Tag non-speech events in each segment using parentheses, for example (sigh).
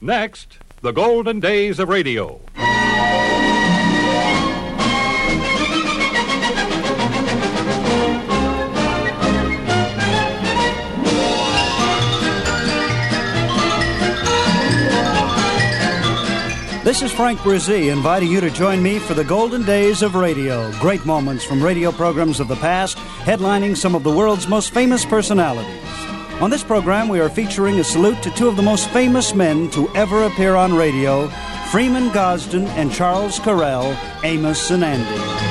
Next, the golden days of radio. This is Frank Bresee inviting you to join me for the golden days of radio. Great moments from radio programs of the past, headlining some of the world's most famous personalities. On this program, we are featuring a salute to two of the most famous men to ever appear on radio Freeman Gosden and Charles Correll, Amos and Andy.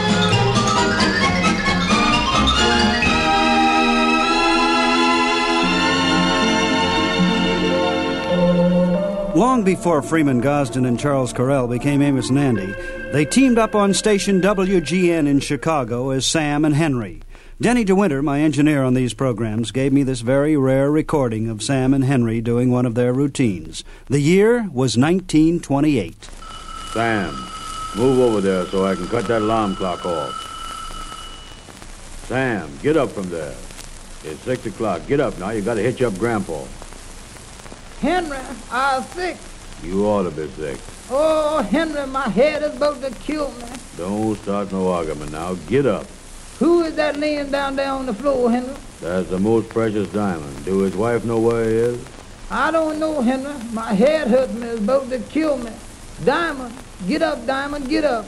Long before Freeman Gosden and Charles Correll became Amos and Andy, they teamed up on station WGN in Chicago as Sam and Henry. Denny DeWinter, my engineer on these programs, gave me this very rare recording of Sam and Henry doing one of their routines. The year was 1928. Sam, move over there so I can cut that alarm clock off. Sam, get up from there. It's six o'clock. Get up now. You gotta hitch up Grandpa. Henry, I'm sick. You ought to be sick. Oh, Henry, my head is about to kill me. Don't start no argument now. Get up. Who is that laying down there on the floor, Henry? That's the most precious diamond. Do his wife know where he is? I don't know, Henry. My head hurts me. It's about to kill me. Diamond, get up, Diamond, get up.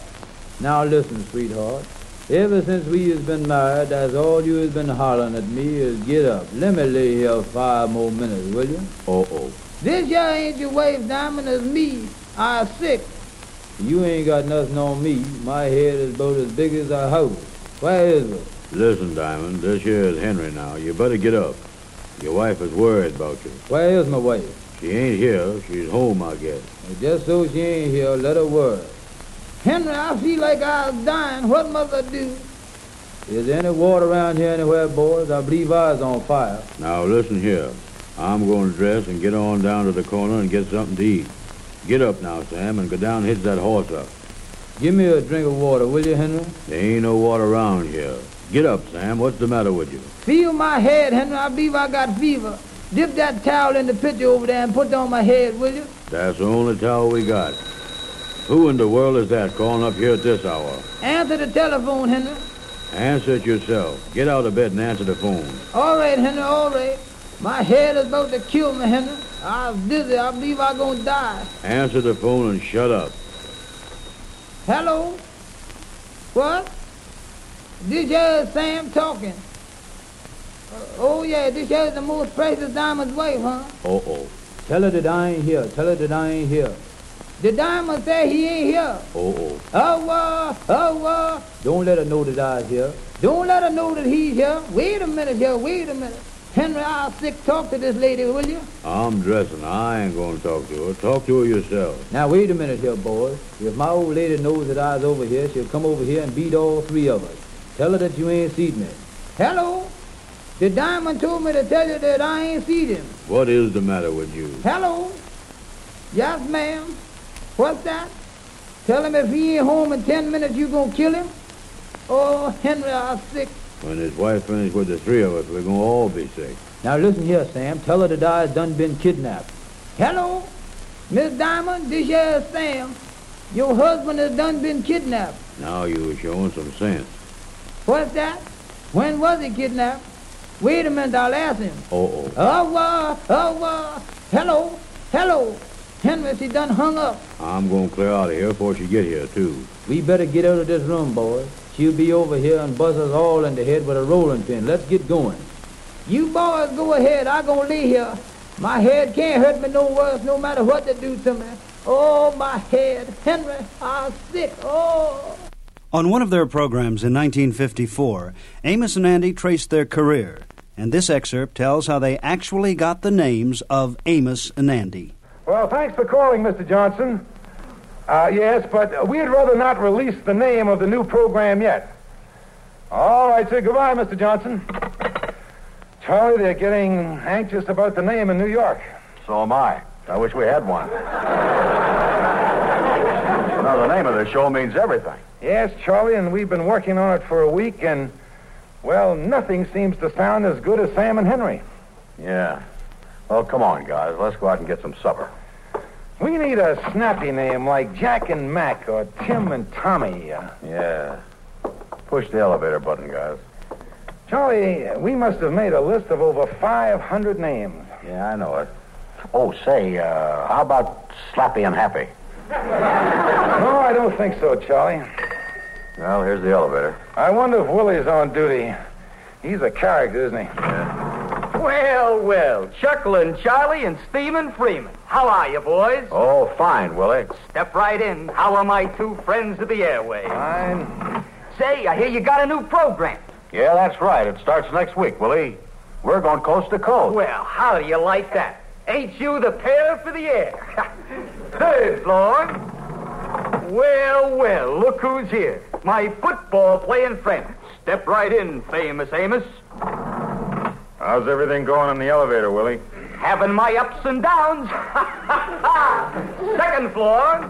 Now listen, sweetheart. Ever since we has been married, that's all you has been hollering at me is get up. Let me lay here five more minutes, will you? Uh-oh. This here ain't your wife, Diamond, it's me. I'm sick. You ain't got nothing on me. My head is about as big as a house. Where is it? Listen, Diamond, this here is Henry now. You better get up. Your wife is worried about you. Where is my wife? She ain't here. She's home, I guess. And just so she ain't here, let her worry. Henry, I feel like I was dying. What must I do? Is there any water around here anywhere, boys? I believe ours on fire. Now, listen here. I'm going to dress and get on down to the corner and get something to eat. Get up now, Sam, and go down and hitch that horse up. Give me a drink of water, will you, Henry? There ain't no water around here. Get up, Sam. What's the matter with you? Feel my head, Henry. I believe I got fever. Dip that towel in the pitcher over there and put it on my head, will you? That's the only towel we got. Who in the world is that calling up here at this hour? Answer the telephone, Henry. Answer it yourself. Get out of bed and answer the phone. All right, Henry, all right. My head is about to kill me, Henry. I'm dizzy. I believe I'm going to die. Answer the phone and shut up. Hello? What? This here is Sam talking. Uh, oh, yeah, this here is the most precious diamond's wife, huh? Uh-oh. Tell her that I ain't here. Tell her that I ain't here. The diamond say he ain't here. Uh-oh. Oh, uh, oh, uh. Don't let her know that I's here. Don't let her know that he's here. Wait a minute here, wait a minute. Henry, I'll sick talk to this lady, will you? I'm dressing. I ain't going to talk to her. Talk to her yourself. Now, wait a minute here, boys. If my old lady knows that I's over here, she'll come over here and beat all three of us. Tell her that you ain't seen me. Hello? The diamond told me to tell you that I ain't seen him. What is the matter with you? Hello? Yes, ma'am. What's that? Tell him if he ain't home in ten minutes, you gonna kill him? Oh, Henry, I'm sick. When his wife finished with the three of us, we're going to all be sick. Now, listen here, Sam. Tell her that I's done been kidnapped. Hello? Miss Diamond, this here is Sam. Your husband has done been kidnapped. Now you are showing some sense. What's that? When was he kidnapped? Wait a minute, I'll ask him. Uh-oh. Oh, uh, oh, uh, hello, hello. Henry, she done hung up. I'm going to clear out of here before she get here, too. We better get out of this room, boys. She'll be over here and buzz us all in the head with a rolling pin. Let's get going. You boys go ahead. I'm going to lay here. My head can't hurt me no worse no matter what they do to me. Oh, my head. Henry, I'm sick. Oh. On one of their programs in 1954, Amos and Andy traced their career, and this excerpt tells how they actually got the names of Amos and Andy. Well, thanks for calling, Mr. Johnson. Uh, yes, but we'd rather not release the name of the new program yet. All right, sir. Goodbye, Mr. Johnson. Charlie, they're getting anxious about the name in New York. So am I. I wish we had one. now, the name of the show means everything. Yes, Charlie, and we've been working on it for a week, and, well, nothing seems to sound as good as Sam and Henry. Yeah. Well, come on, guys. Let's go out and get some supper. We need a snappy name like Jack and Mac or Tim and Tommy. Uh, Yeah. Push the elevator button, guys. Charlie, we must have made a list of over 500 names. Yeah, I know it. Oh, say, uh, how about Slappy and Happy? (laughs) No, I don't think so, Charlie. Well, here's the elevator. I wonder if Willie's on duty. He's a character, isn't he? Well, well, Chuckling Charlie and Steamin' Freeman. How are you, boys? Oh, fine, Willie. Step right in. How are my two friends of the airways? Fine. Say, I hear you got a new program. Yeah, that's right. It starts next week, Willie. We're going coast to coast. Well, how do you like that? Ain't you the pair for the air? (laughs) Third floor. Well, well, look who's here. My football playing friend. Step right in, famous Amos. How's everything going in the elevator, Willie? Having my ups and downs. (laughs) Second floor.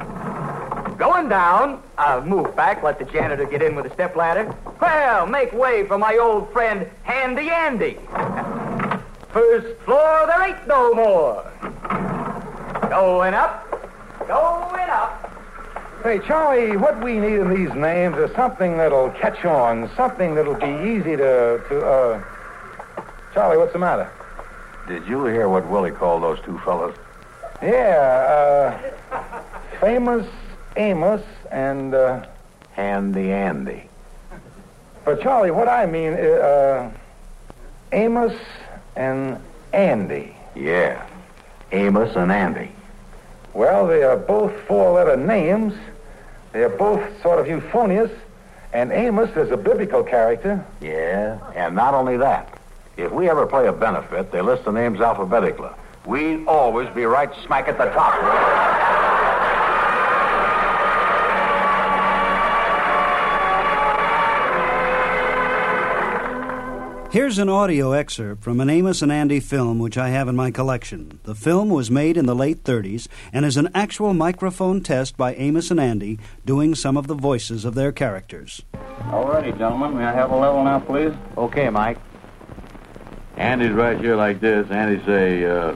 Going down. I'll move back, let the janitor get in with a step ladder. Well, make way for my old friend, Handy Andy. First floor, there ain't no more. Going up. Going up. Hey, Charlie, what we need in these names is something that'll catch on, something that'll be easy to, to, uh... Charlie, what's the matter? Did you hear what Willie called those two fellows? Yeah, uh... Famous Amos and, uh... Handy Andy. But, Charlie, what I mean, uh... Amos and Andy. Yeah. Amos and Andy. Well, they are both four-letter names. They are both sort of euphonious. And Amos is a biblical character. Yeah, and not only that. If we ever play a benefit, they list the names alphabetically. We'd always be right smack at the top. Here's an audio excerpt from an Amos and Andy film which I have in my collection. The film was made in the late 30s and is an actual microphone test by Amos and Andy doing some of the voices of their characters. All righty, gentlemen. May I have a level now, please? Okay, Mike. Andy's right here like this. Andy say, uh,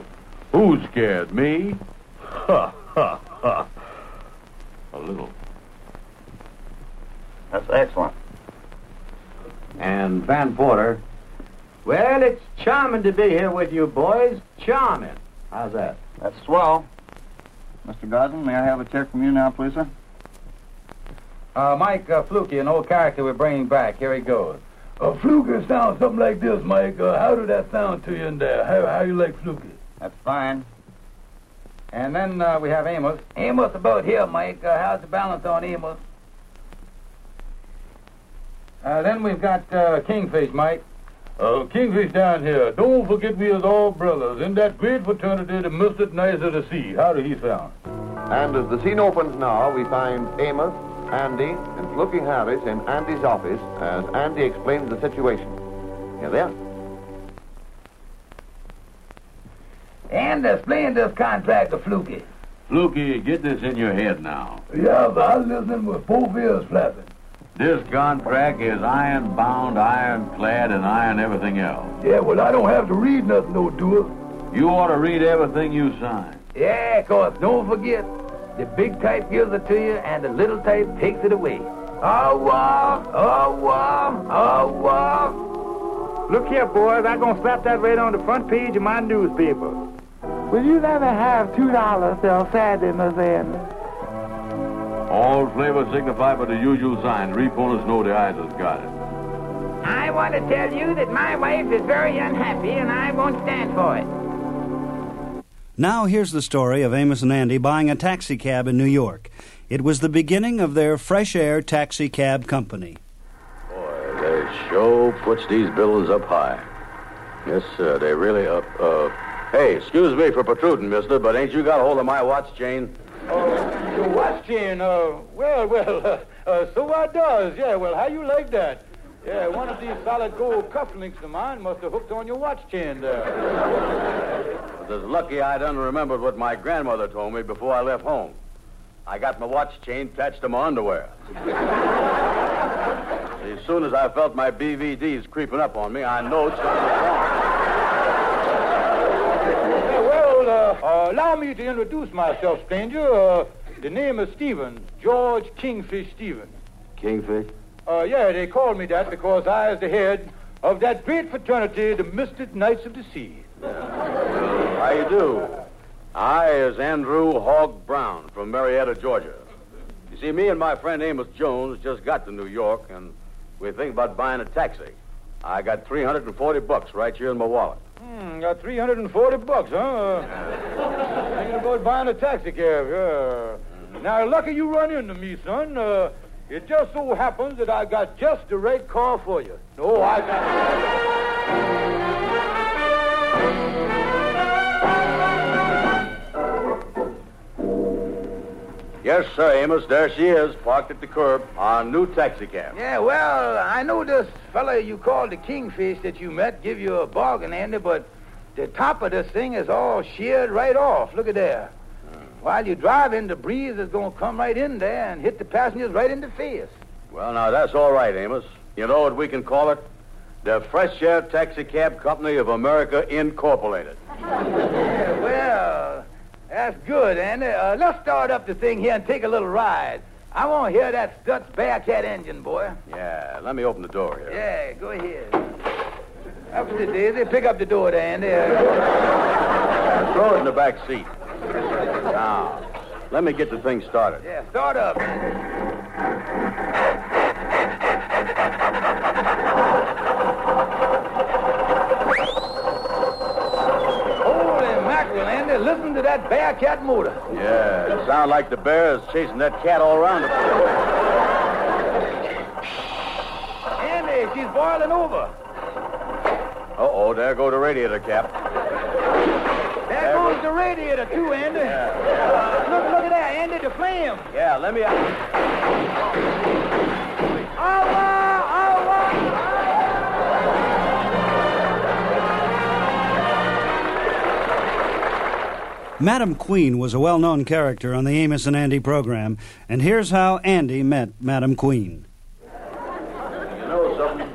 who's scared? Me? Ha, ha, ha. A little. That's excellent. And Van Porter, Well, it's charming to be here with you boys. Charming. how's that? That's swell. Mr. Gosling, may I have a check from you now, please, sir? Uh, Mike uh, Fluky, an old character we're bringing back. Here he goes. Uh, Fluker sounds something like this, Mike. Uh, how did that sound to you in there? How, how you like Fluker? That's fine. And then uh, we have Amos. Amos about here, Mike. Uh, how's the balance on Amos? Uh, then we've got uh, Kingfish, Mike. Uh, Kingfish down here. Don't forget we is all brothers in that great fraternity that Mystic Knights of the sea. How did he sound? And as the scene opens now, we find Amos, Andy, and Fluky Harris in Andy's office as Andy explains the situation. Here they are. And explain this contract to Fluky. Fluky, get this in your head now. Yeah, but I'm listening with both ears flapping. This contract is iron bound, iron clad, and iron everything else. Yeah, well, I don't have to read nothing, no, do it? You ought to read everything you sign. Yeah, 'cause don't forget, the big type gives it to you, and the little type takes it away. Au revoir, au revoir, au revoir. Look here, boys. I'm going to slap that right on the front page of my newspaper. Will you let me have two dollars till Saturday, Miss Andy? All flavors signify but the usual sign. Reponers know the eyes has got it. I want to tell you that my wife is very unhappy, and I won't stand for it. Now, here's the story of Amos and Andy buying a taxi cab in New York. It was the beginning of their fresh air taxi cab company. Boy, they show puts these bills up high. Yes, sir, they really up, uh... Hey, excuse me for protruding, mister, but ain't you got a hold of my watch chain? Your watch chain, uh, well, (laughs) well, uh, uh, so I does. Yeah, well, how you like that? Yeah, one of these solid gold cufflinks of mine must have hooked on your watch chain there. It's lucky I done remembered what my grandmother told me before I left home. I got my watch chain attached to my underwear. as soon as I felt my BVDs creeping up on me, I knowed something was wrong. Yeah, well, uh, Uh, allow me to introduce myself, stranger. Uh, the name is Stevens, George Kingfish Stevens. Kingfish? Uh, yeah, they call me that because I is the head of that great fraternity, the Mystic Knights of the Sea. How you do? I is Andrew Hogg Brown from Marietta, Georgia. You see, me and my friend Amos Jones just got to New York, and we think about buying a taxi. I got 340 bucks right here in my wallet. Hmm, got 340 bucks, huh? Uh, (laughs) thinking about buying a taxi cab, yeah. Now, lucky you run into me, son. Uh, it just so happens that I got just the right car for you. No, I got... Yes, sir, Amos. There she is, parked at the curb, our new taxicab. Yeah, well, I know this fella you called the Kingfish that you met give you a bargain, Andy, but the top of this thing is all sheared right off. Look at there. While you're driving, the breeze is going to come right in there and hit the passengers right in the face. Well, now, that's all right, Amos. You know what we can call it? The Fresh Air Taxi Cab Company of America Incorporated. (laughs) Yeah, well, that's good, Andy. Uh, let's start up the thing here and take a little ride. I want to hear that Stutz Bearcat engine, boy. Yeah, let me open the door here. Yeah, go ahead. Up to Daisy. Pick up the door there, Andy. Uh, Throw it in the back seat. Now, let me get the thing started. yeah, start up. Andy. Listen to that Bearcat motor. Yeah, it sounds like the bear is chasing that cat all around the place. Andy, she's boiling over. Uh-oh, there go the radiator cap. There goes the radiator, too, Andy. Uh, look, look at that, Andy, the flame. Yeah, let me... Madam Queen was a well known character on the Amos and Andy program, and here's how Andy met Madam Queen. You know something?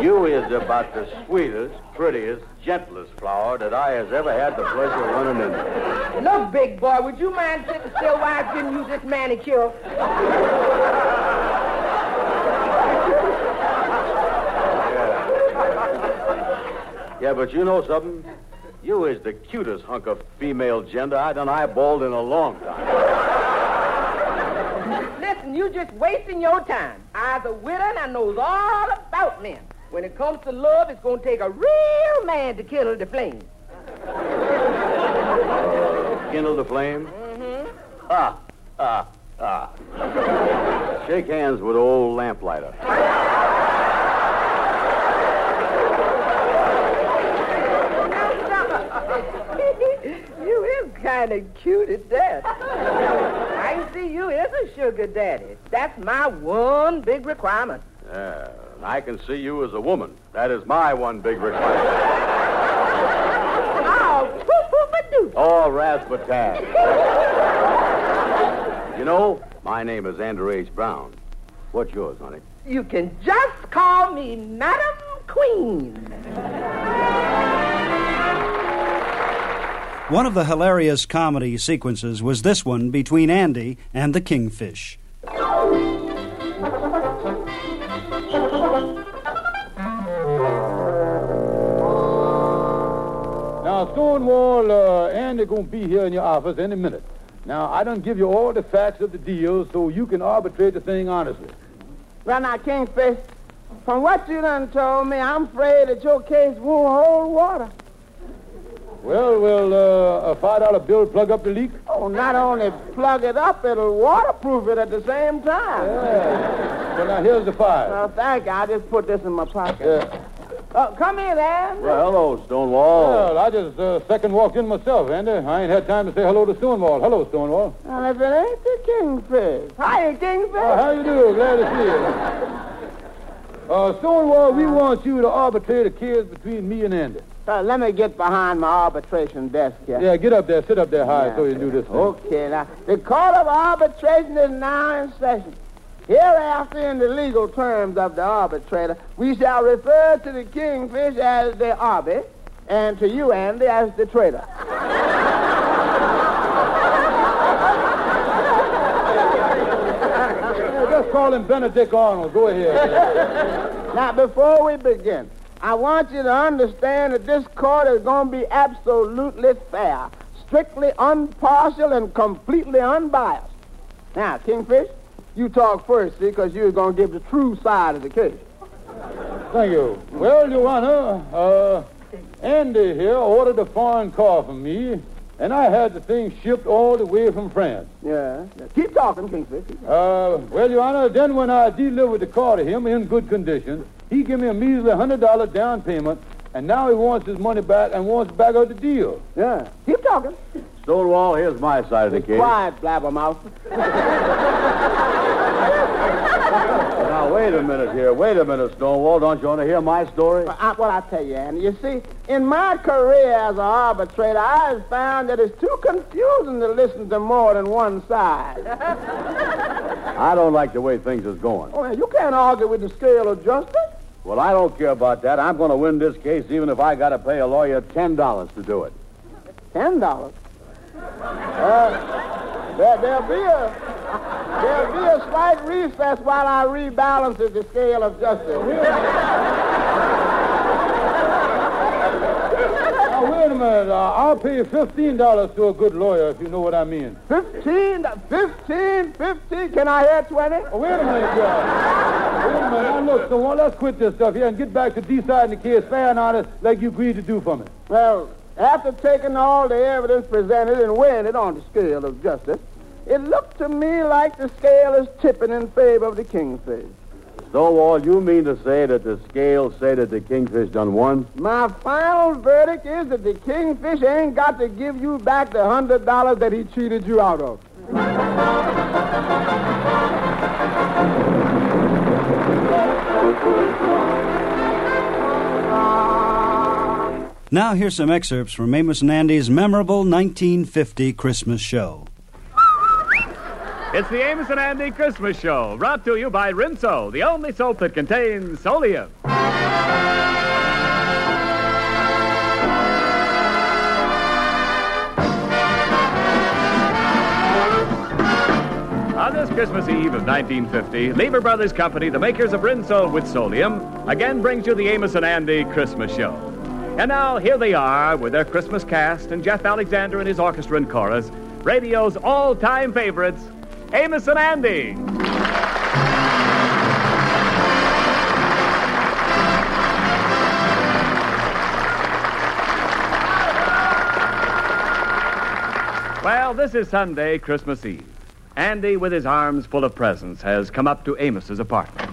You is about the sweetest, prettiest, gentlest flower that I has ever had the pleasure of running into. Look, big boy, would you mind sitting still while I give you this manicure? Yeah. Yeah, but you know something? You is the cutest hunk of female gender I done eyeballed in a long time. Listen, you just wasting your time. I's a widow and I knows all about men. When it comes to love, it's going to take a real man to kindle the flame. Kindle the flame? Mm-hmm. Ah, ah, ah. Shake hands with old lamplighter. you is kind of cute at that. I can see you is a sugar daddy. That's my one big requirement. Yeah, and I can see you as a woman. That is my one big requirement. (laughs) Oh, poo-poo-ba-doo. Oh, rasputin. you know, my name is Andrew H. Brown. What's yours, honey? You can just call me Madam Queen. One of the hilarious comedy sequences was this one between Andy and the Kingfish. Now, Stonewall, uh, Andy gonna be here in your office any minute. Now, I done give you all the facts of the deal so you can arbitrate the thing honestly. Well, now, Kingfish, from what you done told me, I'm afraid that your case won't hold water. Well, will uh, a five dollar bill plug up the leak? Oh, not only plug it up, it'll waterproof it at the same time. So now here's the five. Well, thank you. I just put this in my pocket. Yeah. Uh, come in, Andy. Well, hello, Stonewall. Well, I just uh, second walked in myself, Andy. I ain't had time to say hello to Stonewall. Hello, Stonewall. Well, if it ain't the Kingfish. Hiya, Kingfish. Uh, how you do? Glad to see you. Uh, Stonewall, we want you to arbitrate a case between me and Andy. Uh, let me get behind my arbitration desk here. Yeah, get up there. Sit up there high yeah. so you do this. Thing. Okay, now. The court of arbitration is now in session. Hereafter, in the legal terms of the arbitrator, we shall refer to the kingfish as the arbiter and to you, Andy, as the traitor. Just call him Benedict Arnold. Go ahead. (laughs) now, before we begin, I want you to understand that this court is going to be absolutely fair, strictly impartial, and completely unbiased. Now, Kingfish, you talk first, see, because you're going to give the true side of the case. Thank you. Well, Your Honor, uh, Andy here ordered a foreign car from me, and I had the thing shipped all the way from France. Yeah. Keep talking, Kingfish. Uh, well, Your Honor, then when I delivered the car to him in good condition, he gave me a measly hundred dollar down payment, and now he wants his money back and wants back out the deal. Yeah. Keep talking. Stonewall, here's my side of the case. Quiet, blabbermouth. (laughs) Now, wait a minute here. Wait a minute, Stonewall. Don't you want to hear my story? Well, I, well, I tell you, Andy, you see, in my career as an arbitrator, I have found that it's too confusing to listen to more than one side. I don't like the way things is going. Oh, you can't argue with the scale of justice. Well, I don't care about that. I'm going to win this case even if I got to pay a lawyer $10 to do it. Ten dollars. Uh, there, there'll be a there'll be a slight recess while I rebalance the scale of justice. (laughs) Now, wait a minute. Uh, I'll pay you $15 to a good lawyer, if you know what I mean. Fifteen, fifteen, fifteen. Can I hear twenty? Oh, wait a minute, Judge. Wait a minute. Now, look, Stonewall, let's quit this stuff here and get back to deciding the case fair and honest like you agreed to do for me. Well, after taking all the evidence presented and weighing it on the scale of justice, it looked to me like the scale is tipping in favor of the kingfish. Stonewall, you mean to say that the scales say that the kingfish done won? My final verdict is that the kingfish ain't got to give you back the hundred dollars that he cheated you out of. Now, here's some excerpts from Amos and Andy's memorable 1950 Christmas show. It's the Amos and Andy Christmas Show, brought to you by Rinso, the only soap that contains solium. On this Christmas Eve of 1950, Lever Brothers Company, the makers of Rinso with Solium, again brings you the Amos and Andy Christmas Show. And now, here they are with their Christmas cast and Jeff Alexander and his orchestra and chorus, radio's all time favorites, Amos and Andy. Well, this is Sunday, Christmas Eve. Andy, with his arms full of presents, has come up to Amos's apartment.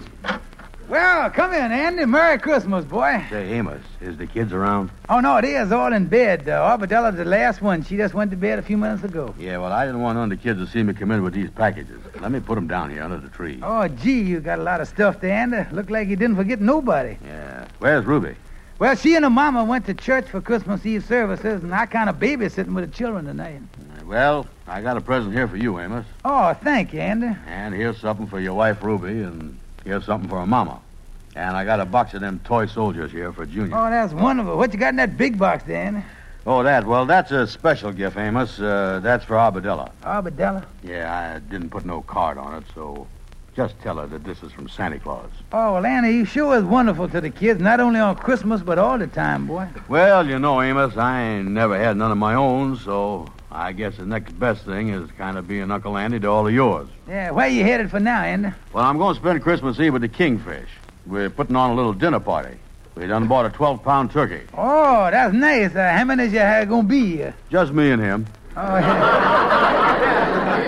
Well, come in, Andy. Merry Christmas, boy. Say, Amos, is the kids around? Oh, no, it is all in bed. Uh, Arbadella's the last one. She just went to bed a few minutes ago. Yeah, well, I didn't want none of the kids to see me come in with these packages. Let me put them down here under the tree. Oh, gee, you got a lot of stuff there, Andy. Look like you didn't forget nobody. Yeah. Where's Ruby? Well, she and her mama went to church for Christmas Eve services, and I kind of babysitting with the children tonight. Well, I got a present here for you, Amos. Oh, thank you, Andy. And here's something for your wife, Ruby, and here's something for a mama. And I got a box of them toy soldiers here for Junior. Oh, that's wonderful. What you got in that big box Andy? Oh, that. Well, that's a special gift, Amos. Uh, that's for Arbadella. Arbadella? Yeah, I didn't put no card on it, so just tell her that this is from Santa Claus. Oh, well, Andy, you sure is wonderful to the kids, not only on Christmas, but all the time, boy. Well, you know, Amos, I ain't never had none of my own, so I guess the next best thing is kind of being Uncle Andy to all of yours. Yeah, where you headed for now, Andy? Well, I'm going to spend Christmas Eve with the Kingfish. We're putting on a little dinner party. We done bought a 12 pound turkey. Oh, that's nice. Uh, how many is you uh, gonna be? Uh, Just me and him. oh, yeah.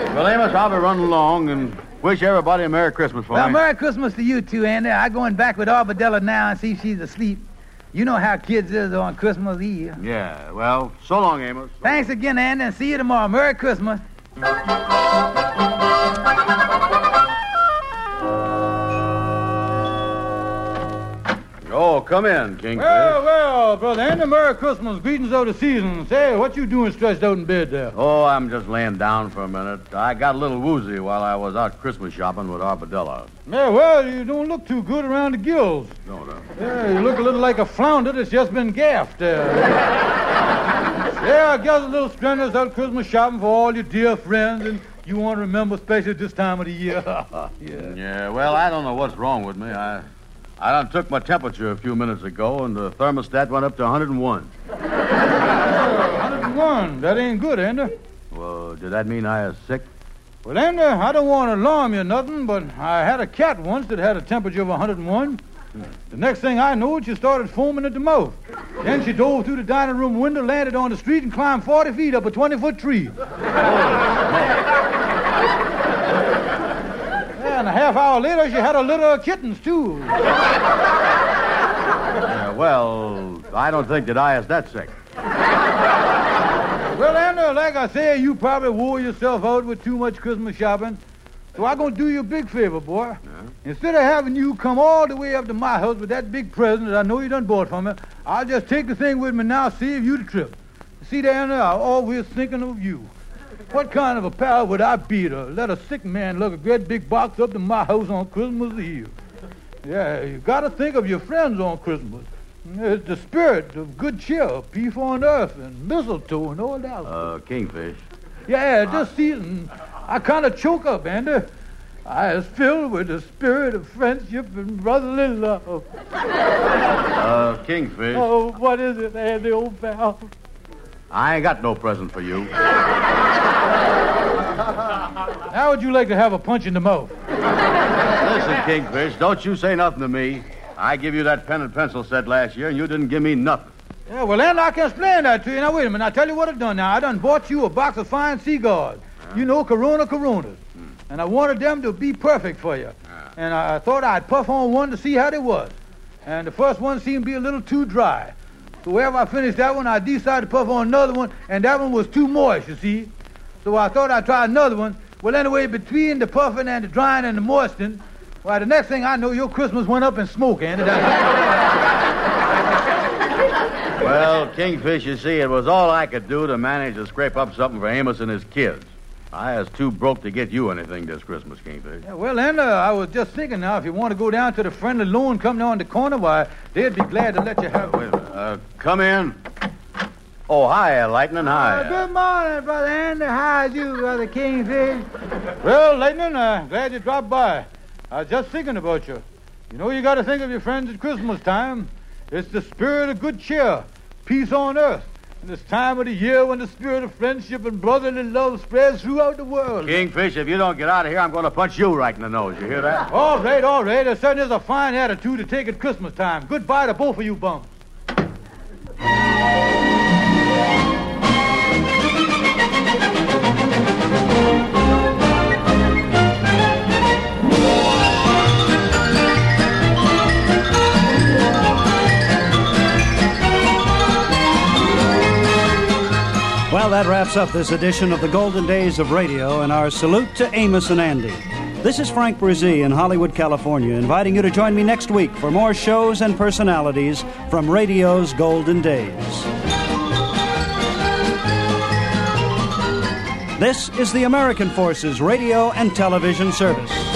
(laughs) Well, Amos, I'll be running along and wish everybody a Merry Christmas for well, me. Merry Christmas to you too, Andy. I'm going back with Arbadella now and see if she's asleep. You know how kids is on Christmas Eve. Yeah, well, so long, Amos. Thanks again, Andy, and see you tomorrow. Merry Christmas. Oh, come in, Kingfish. Well, well, brother and a Merry Christmas. Greetings of the season. Say, what you doing stretched out in bed there? Oh, I'm just laying down for a minute. I got a little woozy while I was out Christmas shopping with Arbadella. Yeah, well, you don't look too good around the gills. No, no. Yeah, you look a little like a flounder that's just been gaffed. Uh, yeah, I guess a little strenuous out Christmas shopping for all your dear friends, and you want to remember, especially this time of the year. (laughs) yeah. Yeah, well, I don't know what's wrong with me. I I done took my temperature a few minutes ago, and the thermostat went up to 101. 101. That ain't good, Andy. Well, did that mean I was sick? Well, Andy, I don't want to alarm you or nothing, but I had a cat once that had a temperature of 101. The next thing I knew, she started foaming at the mouth. Then she dove through the dining room window, landed on the street, and climbed 40 feet up a 20 foot tree. (laughs) Yeah, and a half hour later, she had a litter of kittens, too. Yeah, well, I don't think that I is that sick. Well, Andy, like I said, you probably wore yourself out with too much Christmas shopping. So I'm going to do you a big favor, boy. Instead of having you come all the way up to my house with that big present that I know you done bought for me, I'll just take the thing with me now, save you the trip. See, Andy, I'm always thinking of you. What kind of a pal would I be to let a sick man lug a great big box up to my house on Christmas Eve? Yeah, you got to think of your friends on Christmas. It's the spirit of good cheer, peace on earth, and mistletoe and all that. Uh, Kingfish. Yeah, this season, I kind of choke up, Andy. I is filled with the spirit of friendship and brotherly love. Uh, Kingfish. Oh, what is it, Andy, old pal? I ain't got no present for you. (laughs) How would you like to have a punch in the mouth? Listen, Kingfish, don't you say nothing to me. I give you that pen and pencil set last year, and you didn't give me nothing. Yeah, well, then I can explain that to you. Now, wait a minute. I tell you what I've done now. I done bought you a box of fine cigars. You know, Corona Coronas. Hmm. And I wanted them to be perfect for you. And I, I thought I'd puff on one to see how they was. And the first one seemed to be a little too dry. So wherever I finished that one, I decided to puff on another one, and that one was too moist, you see. So I thought I'd try another one. Well, anyway, between the puffing and the drying and the moistening, why, the next thing I know, your Christmas went up in smoke, Andy. (laughs) Well, Kingfish, you see, it was all I could do to manage to scrape up something for Amos and his kids. I was too broke to get you anything this Christmas, Kingfish. Yeah, well, then, uh, I was just thinking now, if you want to go down to the friendly loan company on the corner, why, they'd be glad to let you have Wait a minute. Uh, come in. Oh, hi, Lightning. Hi. Uh, good morning, Brother Andy. How's you, Brother Kingfish? well, Lightning, uh, glad you dropped by. I was just thinking about you. You know, you got to think of your friends at Christmas time. It's the spirit of good cheer, peace on earth. And this time of the year when the spirit of friendship and brotherly love spreads throughout the world. Kingfish, if you don't get out of here, I'm going to punch you right in the nose. You hear that? All right, all right. There certainly is a fine attitude to take at Christmas time. Goodbye to both of you bums. Well, that wraps up this edition of the Golden Days of Radio and our salute to Amos and Andy. This is Frank Bresee in Hollywood, California, inviting you to join me next week for more shows and personalities from radio's golden days. This is the American Forces Radio and Television Service.